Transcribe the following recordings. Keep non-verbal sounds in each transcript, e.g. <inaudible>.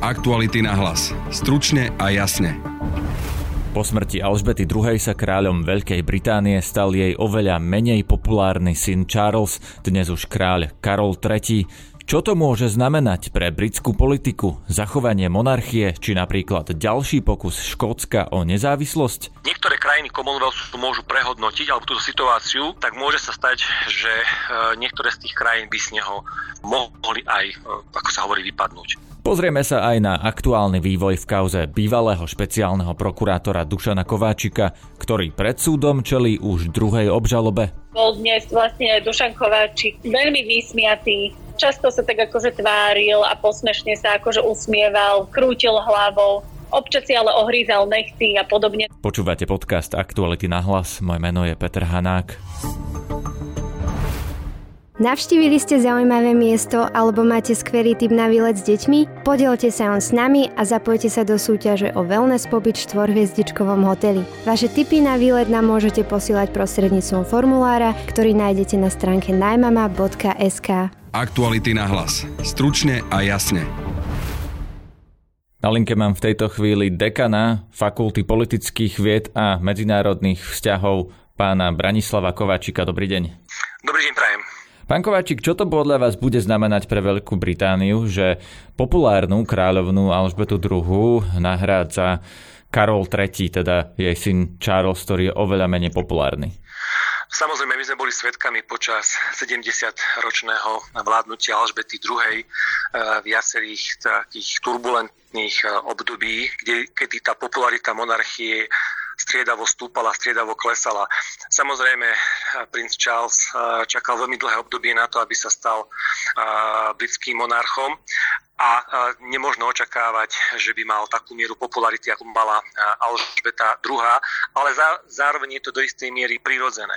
Aktuality na hlas. Stručne a jasne. Po smrti Alžbety II. sa kráľom Veľkej Británie stal jej oveľa menej populárny syn Charles, dnes už kráľ Karol III. Čo to môže znamenať pre britskú politiku, zachovanie monarchie či napríklad ďalší pokus Škótska o nezávislosť? Niektoré krajiny Commonwealthu môžu prehodnotiť alebo túto situáciu, tak môže sa stať, že e, niektoré z tých krajín by z neho mohli aj, e, ako sa hovorí, vypadnúť. Pozrieme sa aj na aktuálny vývoj v kauze bývalého špeciálneho prokurátora Dušana Kováčika, ktorý pred súdom čelí už druhej obžalobe. Bol dnes vlastne Dušan Kováčik veľmi vysmiatý, často sa tak akože tváril a posmešne sa akože usmieval, krútil hlavou, občas si ale ohrízal nechty a podobne. Počúvate podcast Aktuality na hlas, moje meno je Peter Hanák. Navštívili ste zaujímavé miesto alebo máte skvelý tip na výlet s deťmi? Podielte sa on s nami a zapojte sa do súťaže o wellness pobyt v štvorhviezdičkovom hoteli. Vaše tipy na výlet nám môžete posielať prostredníctvom formulára, ktorý nájdete na stránke najmama.sk. Aktuality na hlas. Stručne a jasne. Na linke mám v tejto chvíli dekana Fakulty politických vied a medzinárodných vzťahov pána Branislava Kováčika. Dobrý deň. Dobrý deň, prajem. Pán Kováčik, čo to podľa vás bude znamenať pre Veľkú Britániu, že populárnu kráľovnú Alžbetu II nahrádza Karol III, teda jej syn Charles, ktorý je oveľa menej populárny? Samozrejme, my sme boli svetkami počas 70-ročného vládnutia Alžbety II viacerých takých turbulentných eh, období, kde, kedy tá popularita monarchie striedavo stúpala, striedavo klesala. Samozrejme, princ Charles čakal veľmi dlhé obdobie na to, aby sa stal britským monarchom a nemožno očakávať, že by mal takú mieru popularity, ako mala Alžbeta II, ale zároveň je to do istej miery prirodzené.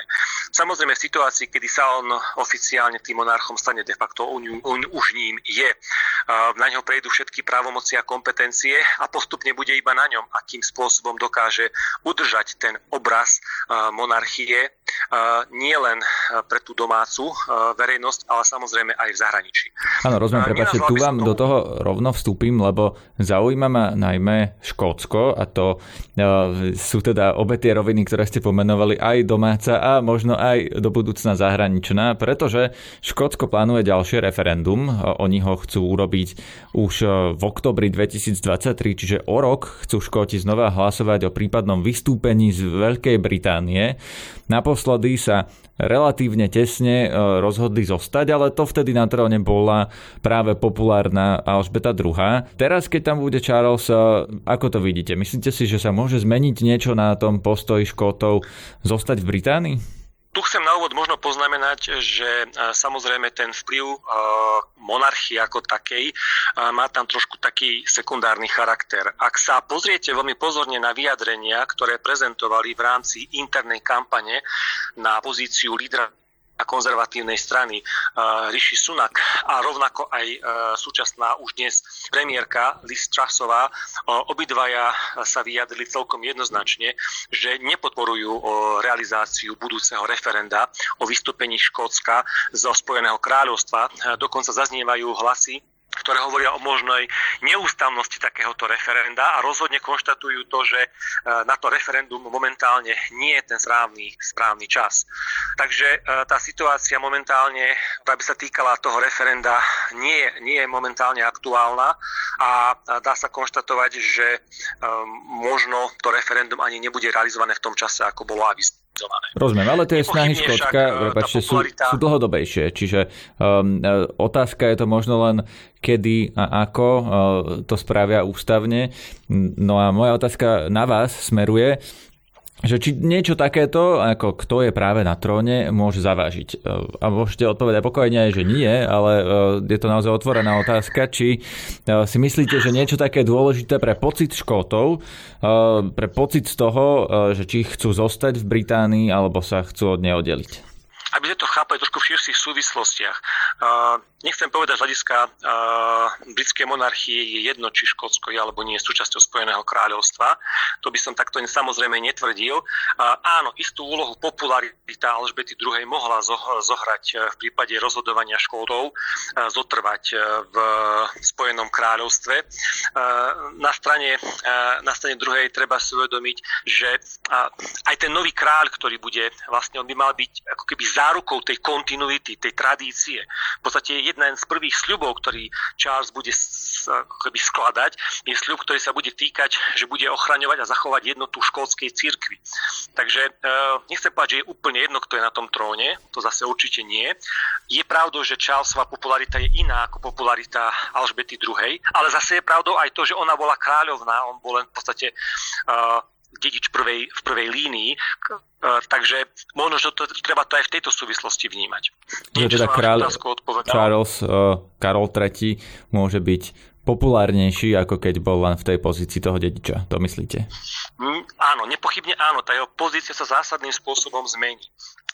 Samozrejme v situácii, kedy sa on oficiálne tým monarchom stane de facto, on, on už ním je. Na ňo prejdú všetky právomoci a kompetencie a postupne bude iba na ňom, akým spôsobom dokáže udržať ten obraz monarchie nie len pre tú domácu verejnosť, ale samozrejme aj v zahraničí. Áno, rozumiem, prepáčte, tu vám do toho rovno vstúpim, lebo zaujíma ma najmä Škótsko a to sú teda obe tie roviny, ktoré ste pomenovali, aj domáca a možno aj do budúcna zahraničná, pretože Škótsko plánuje ďalšie referendum. Oni ho chcú urobiť už v oktobri 2023, čiže o rok chcú Škóti znova hlasovať o prípadnom vystúpení z Veľkej Británie. Naposledy sa relatívne tesne e, rozhodli zostať, ale to vtedy na tróne bola práve populárna Alžbeta II. Teraz, keď tam bude Charles, e, ako to vidíte? Myslíte si, že sa môže zmeniť niečo na tom postoji Škótov zostať v Británii? Tu chcem na úvod možno poznamenať, že e, samozrejme ten vplyv e, monarchie ako takej má tam trošku taký sekundárny charakter. Ak sa pozriete veľmi pozorne na vyjadrenia, ktoré prezentovali v rámci internej kampane na pozíciu lídra a konzervatívnej strany uh, Rishi Sunak a rovnako aj uh, súčasná už dnes premiérka Liz Trussová, uh, obidvaja sa vyjadrili celkom jednoznačne, že nepodporujú realizáciu budúceho referenda o vystúpení Škótska zo Spojeného kráľovstva. Dokonca zaznievajú hlasy ktoré hovoria o možnej neústavnosti takéhoto referenda a rozhodne konštatujú to, že e, na to referendum momentálne nie je ten správny, správny čas. Takže e, tá situácia momentálne, ktorá by sa týkala toho referenda, nie nie je momentálne aktuálna a dá sa konštatovať, že e, možno to referendum ani nebude realizované v tom čase, ako bolo avizované realizované. Rozumiem, ale tie snahy Škótska e, prepáčte, sú, sú dlhodobejšie, čiže um, otázka je to možno len kedy a ako uh, to spravia ústavne. No a moja otázka na vás smeruje, že či niečo takéto, ako kto je práve na tróne, môže zavážiť. E, a môžete odpovedať pokojne že nie, ale e, je to naozaj otvorená otázka, či e, si myslíte, že niečo také dôležité pre pocit Škótov, pre pocit z toho, že či chcú zostať v Británii, alebo sa chcú od nej oddeliť aby sme to chápali trošku v širších súvislostiach. Nechcem povedať z hľadiska uh, britskej monarchie je jedno, či Škótsko je alebo nie je súčasťou Spojeného kráľovstva. To by som takto samozrejme netvrdil. Uh, áno, istú úlohu popularita Alžbety II mohla zohrať uh, v prípade rozhodovania Škótov, uh, zotrvať uh, v Spojenom kráľovstve. Uh, na strane, uh, na strane druhej treba si uvedomiť, že uh, aj ten nový kráľ, ktorý bude, vlastne on by mal byť ako keby zárukou tej kontinuity, tej tradície. V podstate jeden z prvých sľubov, ktorý Charles bude ako keby skladať, je sľub, ktorý sa bude týkať, že bude ochraňovať a zachovať jednotu škótskej cirkvi. Takže e, nechcem povedať, že je úplne jedno, kto je na tom tróne, to zase určite nie. Je pravdou, že Charlesova popularita je iná ako popularita Alžbety II, ale zase je pravdou aj to, že ona bola kráľovná, on bol len v podstate uh, dedič prvej, v prvej línii, e, takže možno, že to, treba to aj v tejto súvislosti vnímať. Nie, teda kráľ, Charles uh, Karol III môže byť populárnejší, ako keď bol len v tej pozícii toho dediča. To myslíte? Mm, áno, nepochybne áno. Tá jeho pozícia sa zásadným spôsobom zmení.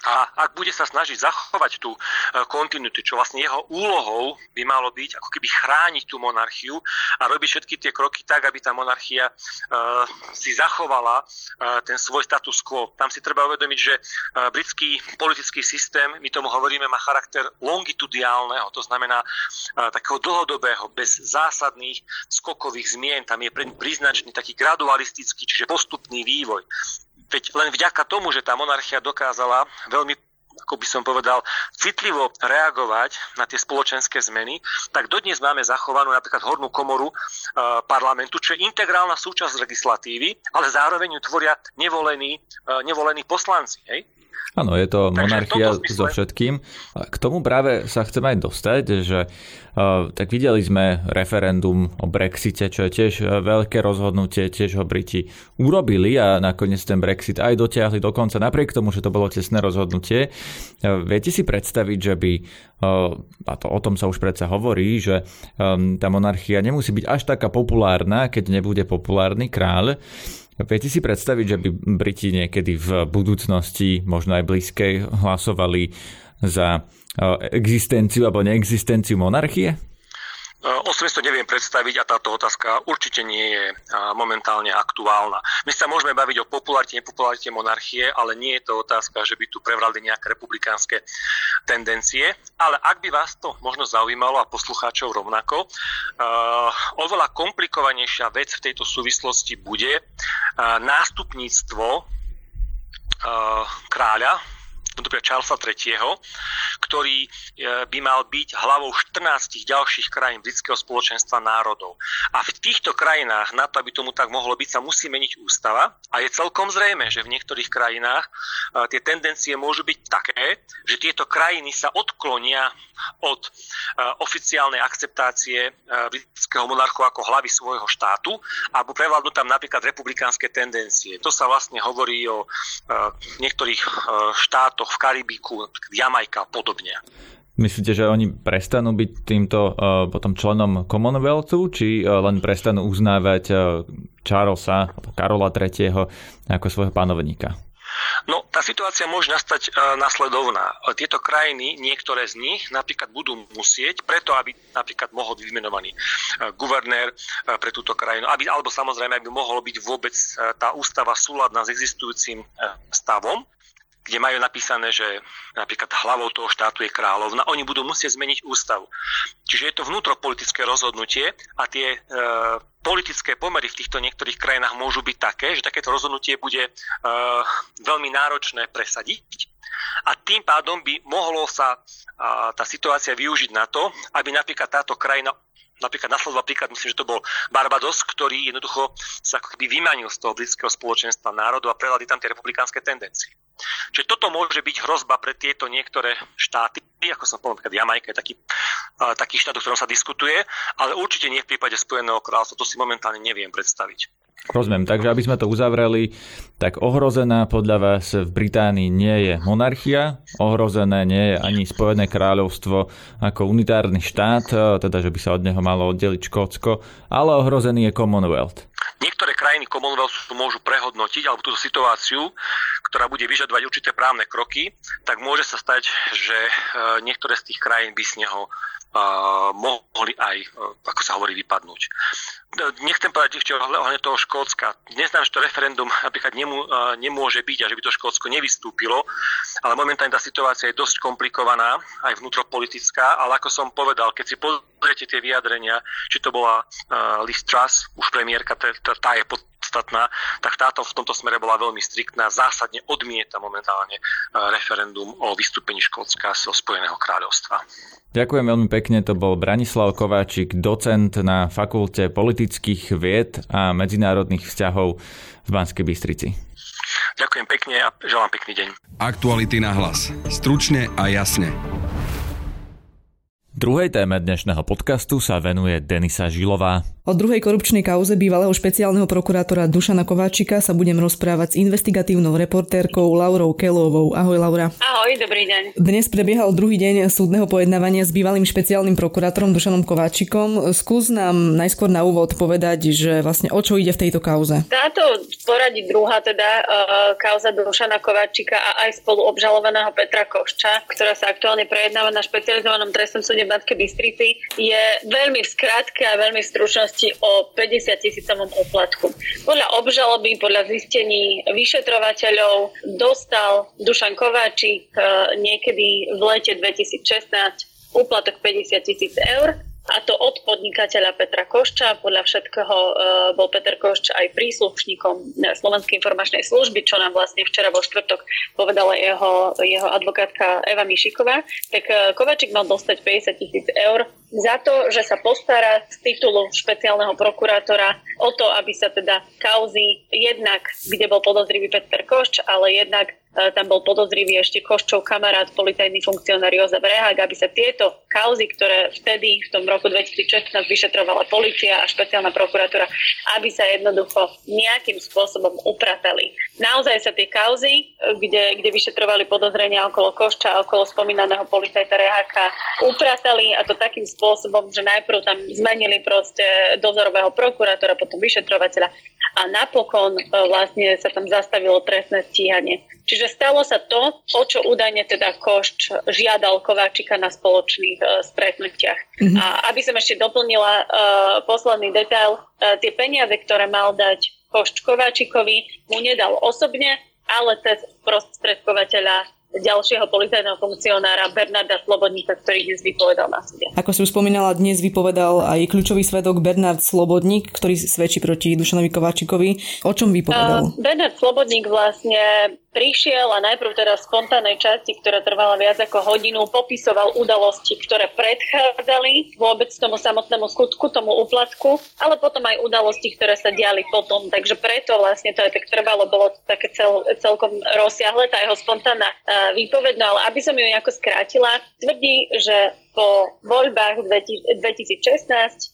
A ak bude sa snažiť zachovať tú e, kontinuitu, čo vlastne jeho úlohou by malo byť ako keby chrániť tú monarchiu a robiť všetky tie kroky tak, aby tá monarchia uh, si zachovala uh, ten svoj status quo. Tam si treba uvedomiť, že uh, britský politický systém, my tomu hovoríme, má charakter longitudiálneho, to znamená uh, takého dlhodobého, bez zásadných skokových zmien. Tam je príznačný taký gradualistický, čiže postupný vývoj. Veď len vďaka tomu, že tá monarchia dokázala veľmi ako by som povedal, citlivo reagovať na tie spoločenské zmeny, tak dodnes máme zachovanú napríklad hornú komoru e, parlamentu, čo je integrálna súčasť legislatívy, ale zároveň ju tvoria nevolení, e, nevolení poslanci. Hej? Áno, je to monarchia so všetkým. K tomu práve sa chcem aj dostať, že uh, tak videli sme referendum o Brexite, čo je tiež e, veľké rozhodnutie, tiež ho Briti urobili a nakoniec ten Brexit aj dotiahli dokonca, napriek tomu, že to bolo tesné rozhodnutie. Uh, viete si predstaviť, že by, uh, a to o tom sa už predsa hovorí, že um, tá monarchia nemusí byť až taká populárna, keď nebude populárny kráľ, Viete si predstaviť, že by Briti niekedy v budúcnosti, možno aj blízkej, hlasovali za existenciu alebo neexistenciu monarchie? Osobne to neviem predstaviť a táto otázka určite nie je momentálne aktuálna. My sa môžeme baviť o popularite, nepopularite monarchie, ale nie je to otázka, že by tu prevrali nejaké republikánske tendencie. Ale ak by vás to možno zaujímalo a poslucháčov rovnako, oveľa komplikovanejšia vec v tejto súvislosti bude nástupníctvo kráľa, napríklad Charlesa III, ktorý e, by mal byť hlavou 14 ďalších krajín britského spoločenstva národov. A v týchto krajinách, na to, aby tomu tak mohlo byť, sa musí meniť ústava a je celkom zrejme, že v niektorých krajinách e, tie tendencie môžu byť také, že tieto krajiny sa odklonia od e, oficiálnej akceptácie britského monarchu ako hlavy svojho štátu a prevládnu tam napríklad republikánske tendencie. To sa vlastne hovorí o niektorých štátoch štátoch v Karibiku, Jamajka a podobne. Myslíte, že oni prestanú byť týmto uh, potom členom Commonwealthu, či uh, len prestanú uznávať uh, Charlesa, Karola III. ako svojho panovníka? No, tá situácia môže nastať uh, nasledovná. Tieto krajiny, niektoré z nich napríklad budú musieť, preto aby napríklad mohol byť vymenovaný uh, guvernér uh, pre túto krajinu, aby, alebo samozrejme, aby mohol byť vôbec uh, tá ústava súladná s existujúcim uh, stavom, kde majú napísané, že napríklad hlavou toho štátu je kráľovna, oni budú musieť zmeniť ústavu. Čiže je to vnútropolitické rozhodnutie a tie e, politické pomery v týchto niektorých krajinách môžu byť také, že takéto rozhodnutie bude e, veľmi náročné presadiť a tým pádom by mohlo sa a, tá situácia využiť na to, aby napríklad táto krajina napríklad nasledoval príklad, myslím, že to bol Barbados, ktorý jednoducho sa ako keby vymanil z toho britského spoločenstva národov a prehľadí tam tie republikánske tendencie. Čiže toto môže byť hrozba pre tieto niektoré štáty, ako som povedal, Jamajka je taký, uh, taký štát, o ktorom sa diskutuje, ale určite nie v prípade Spojeného kráľovstva, to si momentálne neviem predstaviť. Rozumiem, takže aby sme to uzavreli, tak ohrozená podľa vás v Británii nie je monarchia, ohrozené nie je ani Spojené kráľovstvo ako unitárny štát, teda že by sa od neho malo oddeliť Škótsko, ale ohrozený je Commonwealth. Niektoré krajiny Commonwealthu môžu prehodnotiť alebo túto situáciu, ktorá bude vyžadovať určité právne kroky, tak môže sa stať, že e, niektoré z tých krajín by z neho mohli aj, ako sa hovorí, vypadnúť. Nechcem povedať ešte ohľadne toho Škótska. Neznám, že to referendum napríklad nemô, nemôže byť a že by to Škótsko nevystúpilo, ale momentálne tá situácia je dosť komplikovaná, aj vnútropolitická, ale ako som povedal, keď si pozriete tie vyjadrenia, či to bola uh, Liz Truss, už premiérka, tá je pod, podstatná, tak táto v tomto smere bola veľmi striktná, zásadne odmieta momentálne referendum o vystúpení Škótska zo Spojeného kráľovstva. Ďakujem veľmi pekne, to bol Branislav Kováčik, docent na Fakulte politických vied a medzinárodných vzťahov v Banskej Bystrici. Ďakujem pekne a želám pekný deň. Aktuality na hlas. Stručne a jasne. Druhej téme dnešného podcastu sa venuje Denisa Žilová. O druhej korupčnej kauze bývalého špeciálneho prokurátora Dušana Kováčika sa budem rozprávať s investigatívnou reportérkou Laurou Kelovou. Ahoj Laura. Ahoj, dobrý deň. Dnes prebiehal druhý deň súdneho pojednávania s bývalým špeciálnym prokurátorom Dušanom Kováčikom. Skús nám najskôr na úvod povedať, že vlastne o čo ide v tejto kauze. Táto poradí druhá teda uh, kauza Dušana Kováčika a aj spolu obžalovaného Petra Košča, ktorá sa aktuálne prejednáva na špecializovanom trestnom súde Banskej Bystrici, je veľmi v skratke a veľmi v stručnosti o 50 tisícovom úplatku. Podľa obžaloby, podľa zistení vyšetrovateľov dostal Dušan Kováčik eh, niekedy v lete 2016 úplatok 50 tisíc eur a to od podnikateľa Petra Košča. Podľa všetkého e, bol Peter Košč aj príslušníkom e, Slovenskej informačnej služby, čo nám vlastne včera vo štvrtok povedala jeho, jeho advokátka Eva Mišiková. Tak e, Kovačik mal dostať 50 tisíc eur za to, že sa postará z titulu špeciálneho prokurátora o to, aby sa teda kauzy jednak, kde bol podozrivý Peter Košč, ale jednak tam bol podozrivý ešte Koščov kamarát, policajný funkcionár Jozef Rehák, aby sa tieto kauzy, ktoré vtedy v tom roku 2016 vyšetrovala policia a špeciálna prokuratúra, aby sa jednoducho nejakým spôsobom upratali. Naozaj sa tie kauzy, kde, kde vyšetrovali podozrenia okolo Košča okolo spomínaného policajta Reháka, upratali a to takým spôsobom, že najprv tam zmenili proste dozorového prokurátora, potom vyšetrovateľa a napokon e, vlastne sa tam zastavilo trestné stíhanie. Čiže stalo sa to, o čo údajne teda Košč žiadal Kováčika na spoločných uh, stretnutiach. Mm-hmm. A aby som ešte doplnila uh, posledný detail, uh, tie peniaze, ktoré mal dať Košč Kováčikovi, mu nedal osobne, ale cez prostredkovateľa ďalšieho policajného funkcionára Bernarda Slobodníka, ktorý dnes vypovedal na súde. Ako som spomínala, dnes vypovedal aj kľúčový svedok Bernard Slobodník, ktorý svedčí proti Dušanovi Kováčikovi. O čom vypovedal? Uh, Bernard Slobodník vlastne prišiel a najprv teda v spontánnej časti, ktorá trvala viac ako hodinu, popisoval udalosti, ktoré predchádzali vôbec tomu samotnému skutku, tomu úplatku, ale potom aj udalosti, ktoré sa diali potom. Takže preto vlastne to aj tak trvalo, bolo to také cel, celkom rozsiahle, tá jeho spontánna uh, výpoveď. Ale aby som ju nejako skrátila, tvrdí, že po voľbách 2016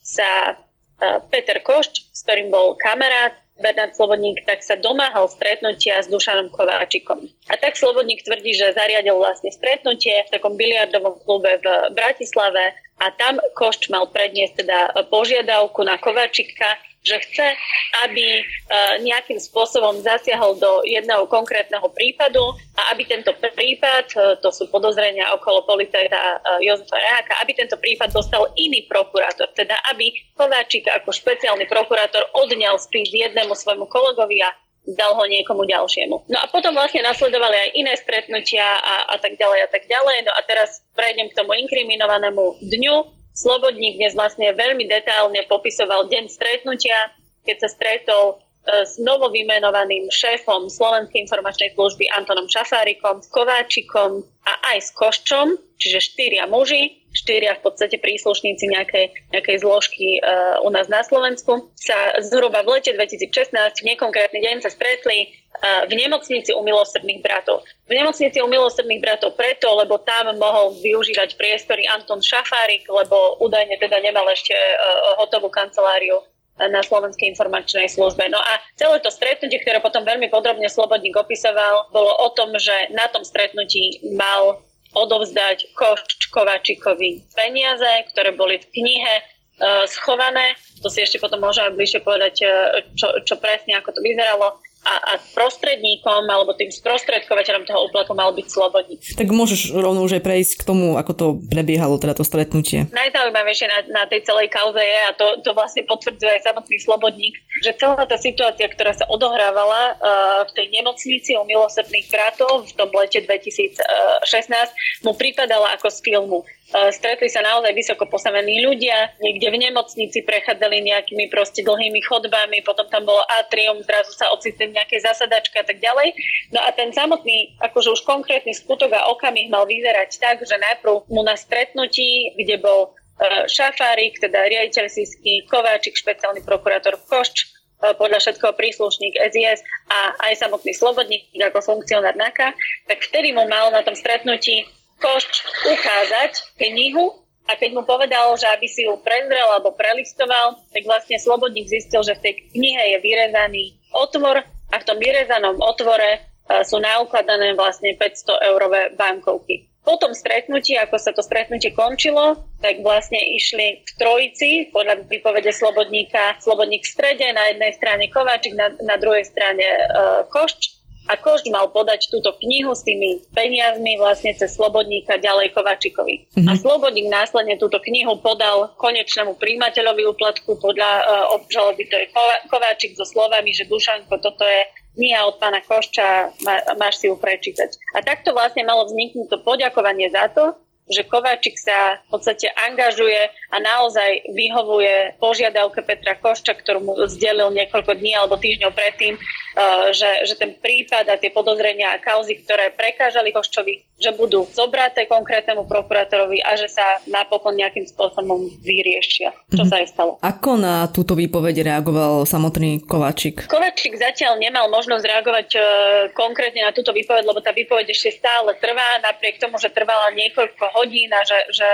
sa uh, Peter Košč, s ktorým bol kamarát, Bernard Slobodník, tak sa domáhal stretnutia s Dušanom Kováčikom. A tak Slobodník tvrdí, že zariadil vlastne stretnutie v takom biliardovom klube v Bratislave a tam Košč mal predniesť teda požiadavku na Kováčika, že chce, aby e, nejakým spôsobom zasiahol do jedného konkrétneho prípadu a aby tento prípad, e, to sú podozrenia okolo policajta e, Jozefa Reháka, aby tento prípad dostal iný prokurátor, teda aby Kováčik ako špeciálny prokurátor odňal spis jednému svojmu kolegovi a dal ho niekomu ďalšiemu. No a potom vlastne nasledovali aj iné stretnutia a, a tak ďalej a tak ďalej. No a teraz prejdem k tomu inkriminovanému dňu, Slobodník dnes vlastne veľmi detailne popisoval deň stretnutia, keď sa stretol e, s novovymenovaným šéfom Slovenskej informačnej služby Antonom Šafárikom, s Kováčikom a aj s Koščom, čiže štyria muži, štyria v podstate príslušníci nejakej, nejakej zložky uh, u nás na Slovensku, sa zhruba v lete 2016 v nekonkrétny deň sa stretli uh, v nemocnici u milosrdných bratov. V nemocnici u milosrdných bratov preto, lebo tam mohol využívať priestory Anton Šafárik, lebo údajne teda nemal ešte uh, hotovú kanceláriu na Slovenskej informačnej službe. No a celé to stretnutie, ktoré potom veľmi podrobne Slobodník opisoval, bolo o tom, že na tom stretnutí mal odovzdať Košč Kovačikovi peniaze, ktoré boli v knihe e, schované. To si ešte potom môžeme bližšie povedať, e, čo, čo presne, ako to vyzeralo. A, a prostredníkom alebo tým sprostredkovateľom toho úplatu mal byť slobodník. Tak môžeš rovno už aj prejsť k tomu, ako to prebiehalo, teda to stretnutie. Najzaujímavejšie na, na tej celej kauze je, a to, to vlastne potvrdzuje aj samotný slobodník, že celá tá situácia, ktorá sa odohrávala uh, v tej nemocnici u milosrdných bratov v tom lete 2016, mu pripadala ako z filmu. Uh, stretli sa naozaj vysoko postavení ľudia, niekde v nemocnici prechádzali nejakými proste dlhými chodbami, potom tam bolo atrium, zrazu sa ocitli nejaké zasadačky a tak ďalej. No a ten samotný, akože už konkrétny skutok a okamih mal vyzerať tak, že najprv mu na stretnutí, kde bol e, Šafárik, teda riaditeľ Sisky, Kováčik, špeciálny prokurátor Košč, e, podľa všetkého príslušník SIS a aj samotný Slobodník ako funkcionár NAKA, tak vtedy mu mal na tom stretnutí Košč ukázať knihu a keď mu povedal, že aby si ju prezrel alebo prelistoval, tak vlastne Slobodník zistil, že v tej knihe je vyrezaný otvor a v tom vyrezanom otvore e, sú naukladané vlastne 500 eurové bankovky. Po tom stretnutí, ako sa to stretnutie končilo, tak vlastne išli v trojici, podľa výpovede Slobodníka, Slobodník v strede, na jednej strane Kováčik, na, na druhej strane uh, Košč a Košť mal podať túto knihu s tými peniazmi vlastne cez Slobodníka ďalej Kovačikovi. Mm-hmm. A Slobodník následne túto knihu podal konečnému príjimateľovi úplatku podľa uh, obžaloby, to je Kováčik so slovami, že Dušanko, toto je kniha od pána Košča, má, máš si ju prečítať. A takto vlastne malo vzniknúť to poďakovanie za to, že Kováčik sa v podstate angažuje a naozaj vyhovuje požiadavke Petra Košča, ktorú mu zdelil niekoľko dní alebo týždňov predtým, Eh, že, že ten prípad a tie podozrenia a kauzy, ktoré prekážali Koščovi, že budú zobraté konkrétnemu prokurátorovi a že sa napokon nejakým spôsobom vyriešia. Čo mm-hmm. sa aj stalo. Ako na túto výpoveď reagoval samotný Kovačik? Kovačik zatiaľ nemal možnosť reagovať uh, konkrétne na túto výpoveď, lebo tá výpoveď ešte stále trvá, napriek tomu, že trvala niekoľko hodín a že, že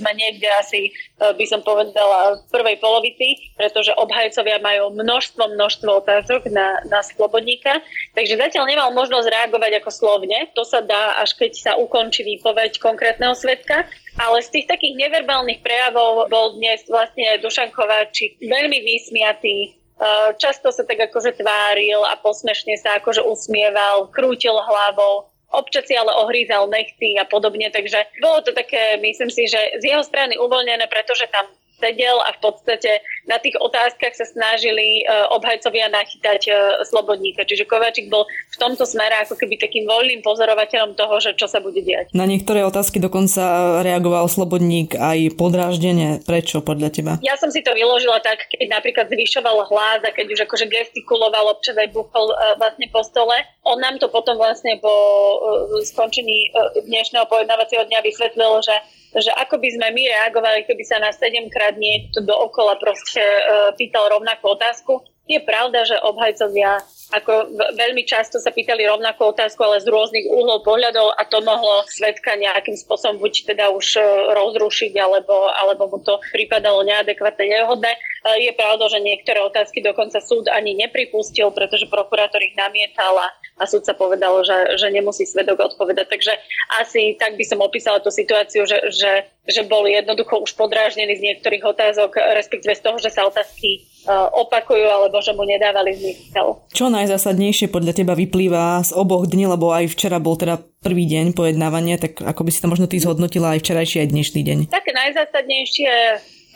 sme niekde asi, uh, by som povedala, v prvej polovici, pretože obhajcovia majú množstvo, množstvo otázok na, na slobodníka, takže zatiaľ nemal možnosť reagovať ako slovne. To sa dá, až keď sa ukončí výpoveď konkrétneho svetka. Ale z tých takých neverbálnych prejavov bol dnes vlastne Dušan Kováčik veľmi vysmiatý, eh, často sa tak akože tváril a posmešne sa akože usmieval, krútil hlavou, občas si ale ohrízal nechty a podobne, takže bolo to také, myslím si, že z jeho strany uvoľnené, pretože tam sedel a v podstate na tých otázkach sa snažili uh, obhajcovia nachytať uh, Slobodníka. Čiže Kováčik bol v tomto smere ako keby takým voľným pozorovateľom toho, že čo sa bude diať. Na niektoré otázky dokonca reagoval Slobodník aj podráždenie. Prečo podľa teba? Ja som si to vyložila tak, keď napríklad zvyšoval hlas a keď už akože gestikuloval, občas aj buchol vlastne po stole. On nám to potom vlastne po skončení dnešného pojednávacieho dňa vysvetlil, že že ako by sme my reagovali, keby sa nás sedemkrát niekto dookola proste uh, pýtal rovnakú otázku. Je pravda, že obhajcovia ako veľmi často sa pýtali rovnakú otázku, ale z rôznych úhlov pohľadov a to mohlo svetka nejakým spôsobom buď teda už e, rozrušiť, alebo, alebo mu to pripadalo neadekvátne, nevhodné. E, je pravda, že niektoré otázky dokonca súd ani nepripustil, pretože prokurátor ich namietal a, súd sa povedal, že, že nemusí svedok odpovedať. Takže asi tak by som opísala tú situáciu, že, že, že bol jednoducho už podrážnený z niektorých otázok, respektíve z toho, že sa otázky uh, opakujú alebo že mu nedávali zmysel. Čo najzásadnejšie podľa teba vyplýva z oboch dní, lebo aj včera bol teda prvý deň pojednávania, tak ako by si to možno ty zhodnotila aj včerajší, aj dnešný deň? Také najzásadnejšie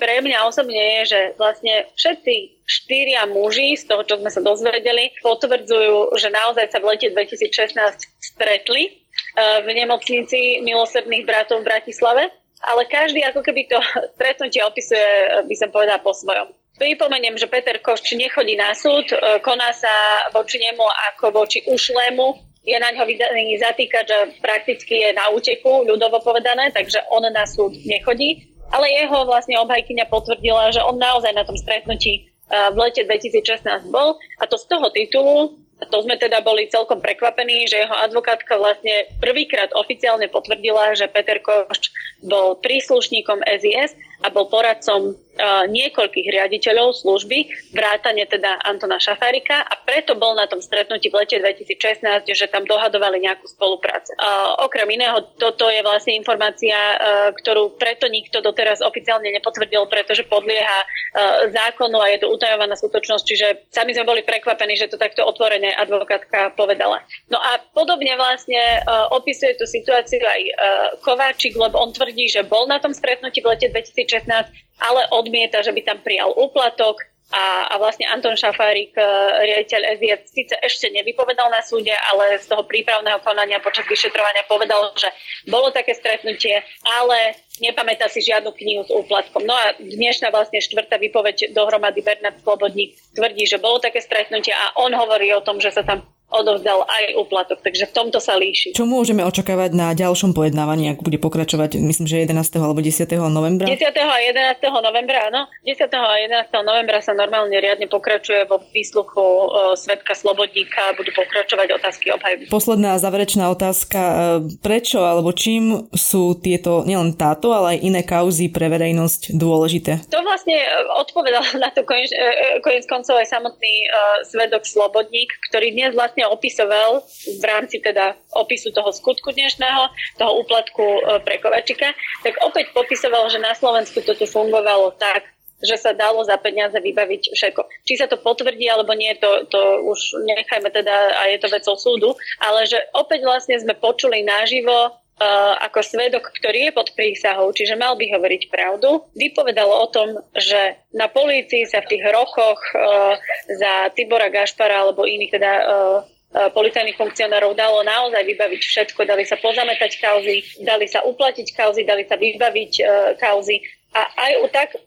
pre mňa osobne je, že vlastne všetci štyria muži, z toho, čo sme sa dozvedeli, potvrdzujú, že naozaj sa v lete 2016 stretli e, v nemocnici milosrdných bratov v Bratislave, ale každý ako keby to <laughs> stretnutie opisuje, by som povedala, po svojom. Pripomeniem, že Peter Košč nechodí na súd, e, koná sa voči nemu ako voči ušlému, je na ňo vydaný zatýkať, že prakticky je na úteku, ľudovo povedané, takže on na súd nechodí. Ale jeho vlastne obhajkyňa potvrdila, že on naozaj na tom stretnutí e, v lete 2016 bol. A to z toho titulu, a to sme teda boli celkom prekvapení, že jeho advokátka vlastne prvýkrát oficiálne potvrdila, že Peter Košč bol príslušníkom SIS a bol poradcom uh, niekoľkých riaditeľov služby, vrátane teda Antona Šafárika a preto bol na tom stretnutí v lete 2016, že tam dohadovali nejakú spoluprácu. Uh, okrem iného, toto je vlastne informácia, uh, ktorú preto nikto doteraz oficiálne nepotvrdil, pretože podlieha uh, zákonu a je to utajovaná skutočnosť, čiže sami sme boli prekvapení, že to takto otvorene advokátka povedala. No a podobne vlastne uh, opisuje tú situáciu aj uh, Kováčik, lebo on tvrdí, že bol na tom stretnutí v lete 2016 2016, ale odmieta, že by tam prijal úplatok a, a vlastne Anton Šafárik, e, riaditeľ SIS, síce ešte nevypovedal na súde, ale z toho prípravného konania počas vyšetrovania povedal, že bolo také stretnutie, ale nepamätá si žiadnu knihu s úplatkom. No a dnešná vlastne štvrtá vypoveď dohromady Bernard Slobodník tvrdí, že bolo také stretnutie a on hovorí o tom, že sa tam odovzdal aj úplatok, takže v tomto sa líši. Čo môžeme očakávať na ďalšom pojednávaní, ak bude pokračovať, myslím, že 11. alebo 10. novembra? 10. a 11. novembra, áno. 10. a 11. novembra sa normálne riadne pokračuje vo výsluchu uh, Svetka Slobodníka, budú pokračovať otázky obhajby. Posledná záverečná otázka. E, prečo alebo čím sú tieto, nielen táto, ale aj iné kauzy pre verejnosť dôležité? To vlastne e, odpovedal na to konec, konec koncov aj samotný svedok Slobodník, ktorý dnes vlastne vlastne opisoval v rámci teda opisu toho skutku dnešného, toho úplatku e, pre Kovačika, tak opäť popisoval, že na Slovensku toto fungovalo tak, že sa dalo za peniaze vybaviť všetko. Či sa to potvrdí alebo nie, to, to už nechajme teda a je to vecou súdu, ale že opäť vlastne sme počuli naživo ako svedok, ktorý je pod prísahou, čiže mal by hovoriť pravdu, vypovedal o tom, že na polícii sa v tých rochoch uh, za Tibora Gašpara alebo iných teda uh, policajných funkcionárov dalo naozaj vybaviť všetko. Dali sa pozametať kauzy, dali sa uplatiť kauzy, dali sa vybaviť kauzy. A aj u tak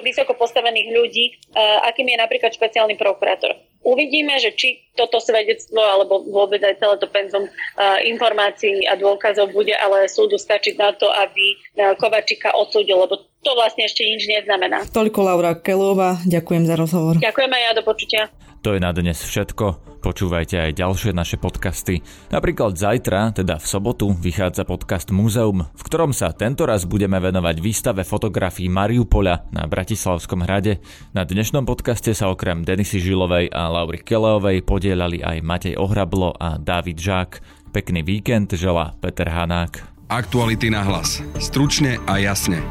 vysoko postavených ľudí, akým je napríklad špeciálny prokurátor. Uvidíme, že či toto svedectvo alebo vôbec aj celé to penzum uh, informácií a dôkazov bude ale súdu stačiť na to, aby uh, Kovačika odsúdil, lebo to vlastne ešte nič neznamená. Toľko Laura Kelová, ďakujem za rozhovor. Ďakujem aj ja, do počutia. To je na dnes všetko. Počúvajte aj ďalšie naše podcasty. Napríklad zajtra, teda v sobotu, vychádza podcast Múzeum, v ktorom sa tentoraz budeme venovať výstave fotografií Mariupola na Bratislavskom hrade. Na dnešnom podcaste sa okrem Denisy Žilovej a Laury Keleovej podielali aj Matej Ohrablo a David Žák. Pekný víkend želá Peter Hanák. Aktuality na hlas. Stručne a jasne.